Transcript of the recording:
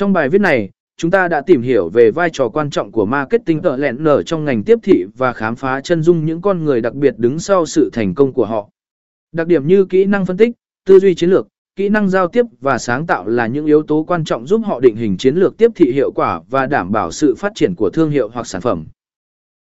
Trong bài viết này, chúng ta đã tìm hiểu về vai trò quan trọng của marketing tợ lẹn nở trong ngành tiếp thị và khám phá chân dung những con người đặc biệt đứng sau sự thành công của họ. Đặc điểm như kỹ năng phân tích, tư duy chiến lược, kỹ năng giao tiếp và sáng tạo là những yếu tố quan trọng giúp họ định hình chiến lược tiếp thị hiệu quả và đảm bảo sự phát triển của thương hiệu hoặc sản phẩm.